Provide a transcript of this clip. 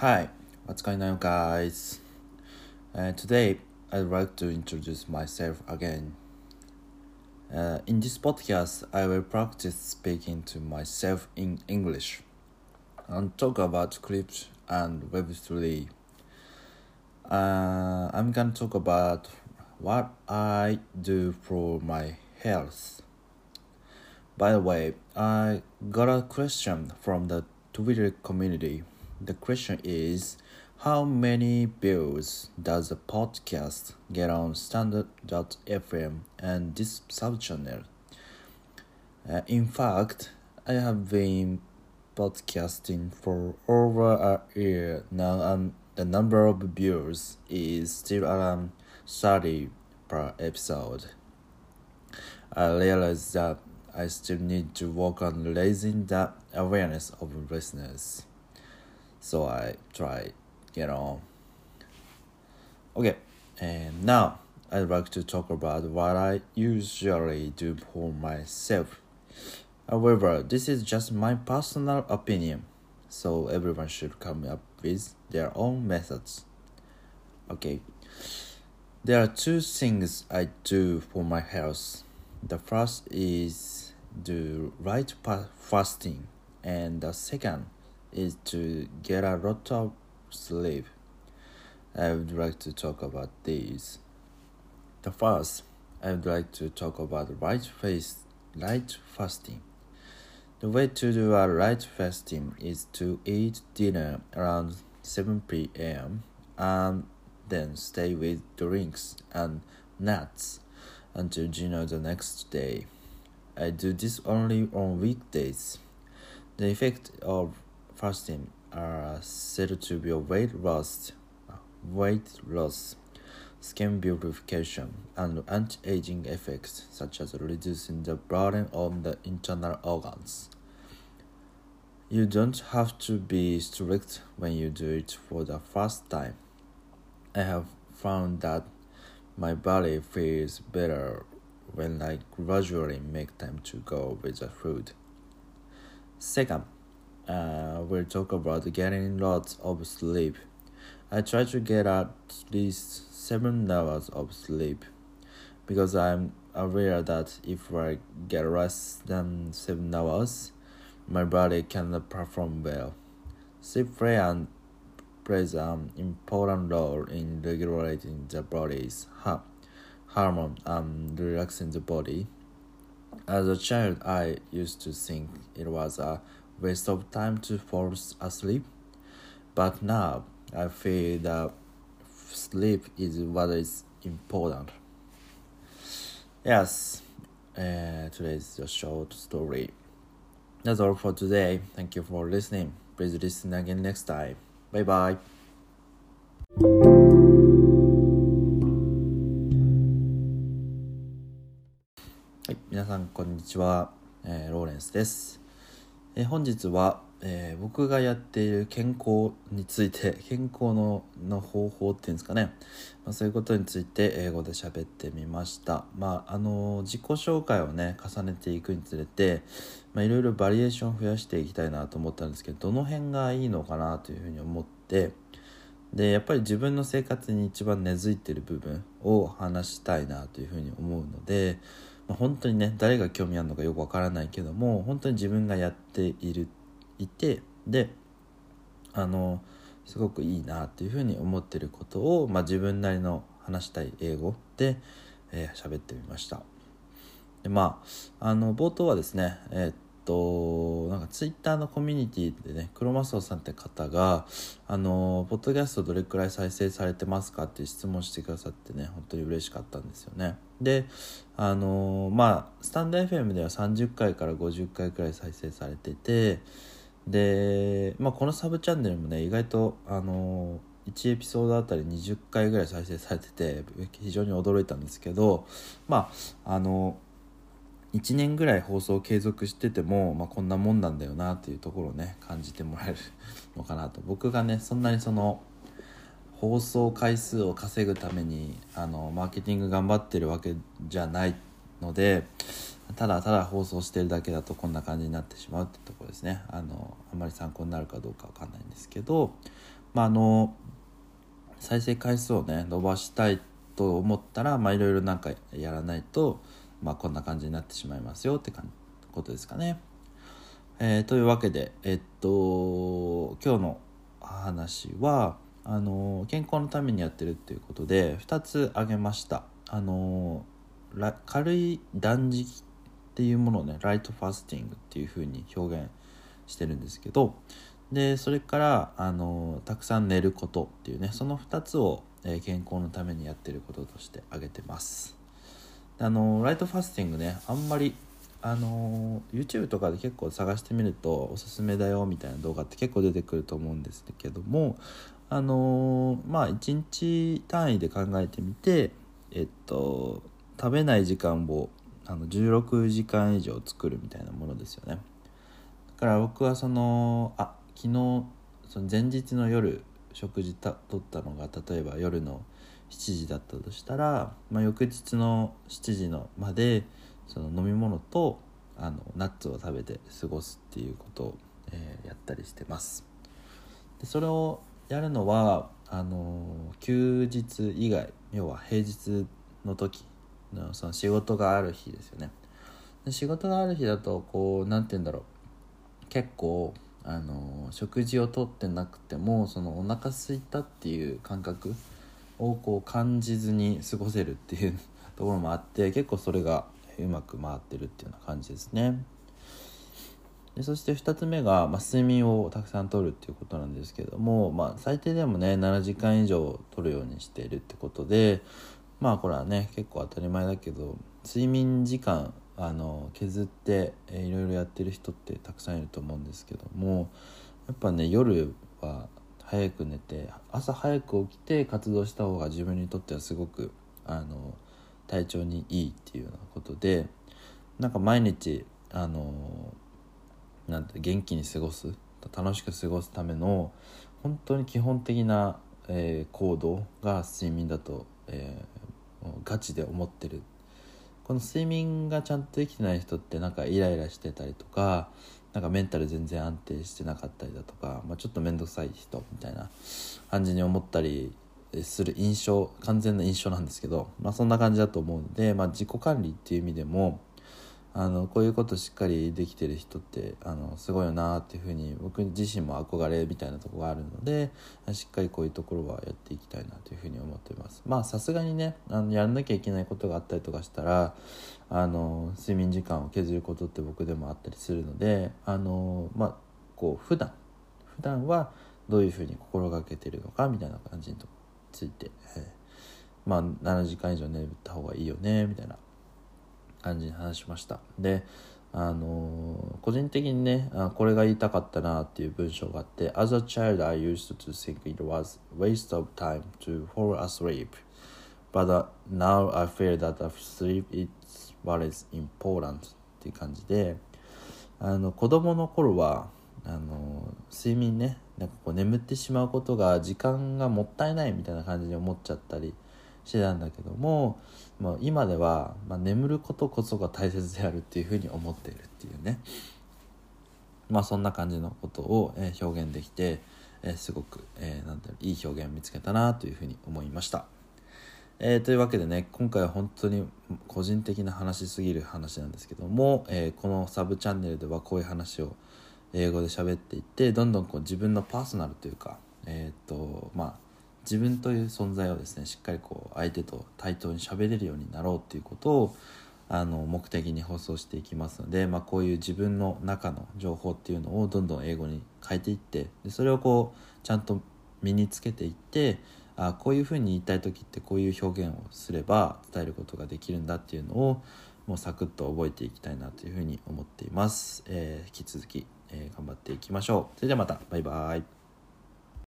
Hi, what's going on, guys? Uh, today, I'd like to introduce myself again. Uh, in this podcast, I will practice speaking to myself in English and talk about script and Web3. Uh, I'm gonna talk about what I do for my health. By the way, I got a question from the Twitter community. The question is How many views does a podcast get on standard.fm and this subchannel? Uh, in fact, I have been podcasting for over a year now, and the number of views is still around 30 per episode. I realize that I still need to work on raising the awareness of listeners. So I try, you know. Okay, and now I'd like to talk about what I usually do for myself. However, this is just my personal opinion, so everyone should come up with their own methods. Okay, there are two things I do for my health. The first is do right fasting, and the second is to get a lot of sleep. I would like to talk about these. The first, I would like to talk about right face, right fasting. The way to do a right fasting is to eat dinner around 7 p.m. and then stay with drinks and nuts until dinner the next day. I do this only on weekdays. The effect of fasting are said to be weight loss, weight loss, skin beautification, and anti-aging effects such as reducing the burden on the internal organs. You don't have to be strict when you do it for the first time. I have found that my body feels better when I gradually make time to go with the food. Second, uh, we'll talk about getting lots of sleep. I try to get at least seven hours of sleep because I'm aware that if I get less than seven hours, my body cannot perform well. Sleep and plays an important role in regulating the body's hormone and relaxing the body. As a child, I used to think it was a waste of time to fall asleep, but now I feel that sleep is what is important. Yes, uh, today's a short story. That's all for today. Thank you for listening. Please listen again next time. Bye bye. はい、皆さんこんにちは、えー、ローレンスです。 え、本日は、えー、僕がやっている健康について 健康のの方法っていうんですかね、まあ、そういうことについて英語で喋ってみました。まああの自己紹介をね重ねていくにつれていろいろバリエーションを増やしていきたいなと思ったんですけどどの辺がいいのかなというふうに思ってでやっぱり自分の生活に一番根付いてる部分を話したいなというふうに思うので、本当にね誰が興味あるのかよくわからないけども本当に自分がやっているいてであのすごくいいなっていうふうに思ってることを、まあ、自分なりの話したい英語で喋、えー、ってみました。でまああの冒頭はですねえー、となんかツイッターのコミュニティでねクロマスオさんって方があのポッドキャストどれくらい再生されてますか？っていう質問してくださってね本当に嬉しかったんですよね。であのまあスタンド FM では30回から50回くらい再生されててで、まあ、このサブチャンネルもね意外とあの1エピソードあたり20回ぐらい再生されてて非常に驚いたんですけどまああの1年ぐらい放送を継続してても、まあ、こんなもんなんだよなっていうところをね感じてもらえるのかなと。僕がねそんなにその放送回数を稼ぐためにあのマーケティング頑張ってるわけじゃないのでただただ放送してるだけだとこんな感じになってしまうってところですね。あのあんまり参考になるかどうかわかんないんですけどまああの再生回数をね伸ばしたいと思ったらいろいろなんかやらないと、まあ、こんな感じになってしまいますよってことですかね。えー、というわけでえっと今日の話はあの健康のためにやってるっていうことで2つ挙げました。あの軽い断食っていうものをねライトファスティングっていう風に表現してるんですけどでそれからあのたくさん寝ることっていうねその2つを、え、健康のためにやってることとして挙げてますあのライトファスティングねあんまりあの YouTube とかで結構探してみるとおすすめだよみたいな動画って結構出てくると思うんですけどもあのまあ1日単位で考えてみてえっと食べない時間をあの16時間以上作るみたいなものですよね。だから僕はそのあ昨日その前日の夜食事たとったのが例えば夜の7時だったとしたら、まあ、翌日の7時のまでその飲み物とあのナッツを食べて過ごすっていうことを、えー、やったりしてます。でそれをやるのはあの休日以外要は平日の時のその仕事がある日ですよね。で仕事がある日だとこう何て言うんだろう。結構あの食事をとってなくてもそのお腹すいたっていう感覚をこう感じずに過ごせるっていうところもあって 結構それがうまく回ってるっていうような感じですね。でそして2つ目が、まあ、睡眠をたくさんとるっていうことなんですけども、まあ、最低でもね7時間以上とるようにしているってことでまあこれはね結構当たり前だけど睡眠時間あの削って、いろいろやってる人ってたくさんいると思うんですけどもやっぱね夜は早く寝て朝早く起きて活動した方が自分にとってはすごくあの体調にいいっていうようなことでなんか毎日あのなんて元気に過ごす楽しく過ごすための本当に基本的な、えー、行動が睡眠だと、えー、ガチで思ってる。この睡眠がちゃんとできてない人ってなんかイライラしてたりとかなんかメンタル全然安定してなかったりだとか、まあ、ちょっと面倒くさい人みたいな感じに思ったりする印象完全な印象なんですけど、まあ、そんな感じだと思うんで、まあ、自己管理っていう意味でもあのこういうことしっかりできてる人ってあのすごいよなっていうふうに僕自身も憧れみたいなとこがあるのでしっかりこういうところはやっていきたいなというふうに思っています。まあさすがにねあのやらなきゃいけないことがあったりとかしたらあの睡眠時間を削ることって僕でもあったりするのであのまあこう普段普段はどういうふうに心がけてるのかみたいな感じについて、えー、まあ7時間以上寝た方がいいよねみたいな感じに話しました。であの個人的にねあこれが言いたかったなっていう文章があって「As a child I used to think it was waste of time to fall asleep. But now I feel that sleep is what is important」っていう感じであの子供の頃はあの睡眠ねなんかこう眠ってしまうことが時間がもったいないみたいな感じに思っちゃったりしてたんだけども、まあ、今では、まあ、眠ることこそが大切であるっていうふうに思っているっていうねまあそんな感じのことを、え表現できて、えすごく、えー、なんだろういい表現を見つけたなというふうに思いました。えー、というわけでね今回は本当に個人的な話すぎる話なんですけども、え、このサブチャンネルではこういう話を英語で喋っていってどんどんこう自分のパーソナルというかえっ、とまあ自分という存在をですねしっかりこう相手と対等に喋れるようになろうっていうことをあの目的に放送していきますので、まあ、こういう自分の中の情報っていうのをどんどん英語に変えていってでそれをこうちゃんと身につけていってあこういうふうに言いたい時ってこういう表現をすれば伝えることができるんだっていうのをもうサクッと覚えていきたいなというふうに思っています、えー、引き続き、えー、頑張っていきましょう。それではまた。バイバイ。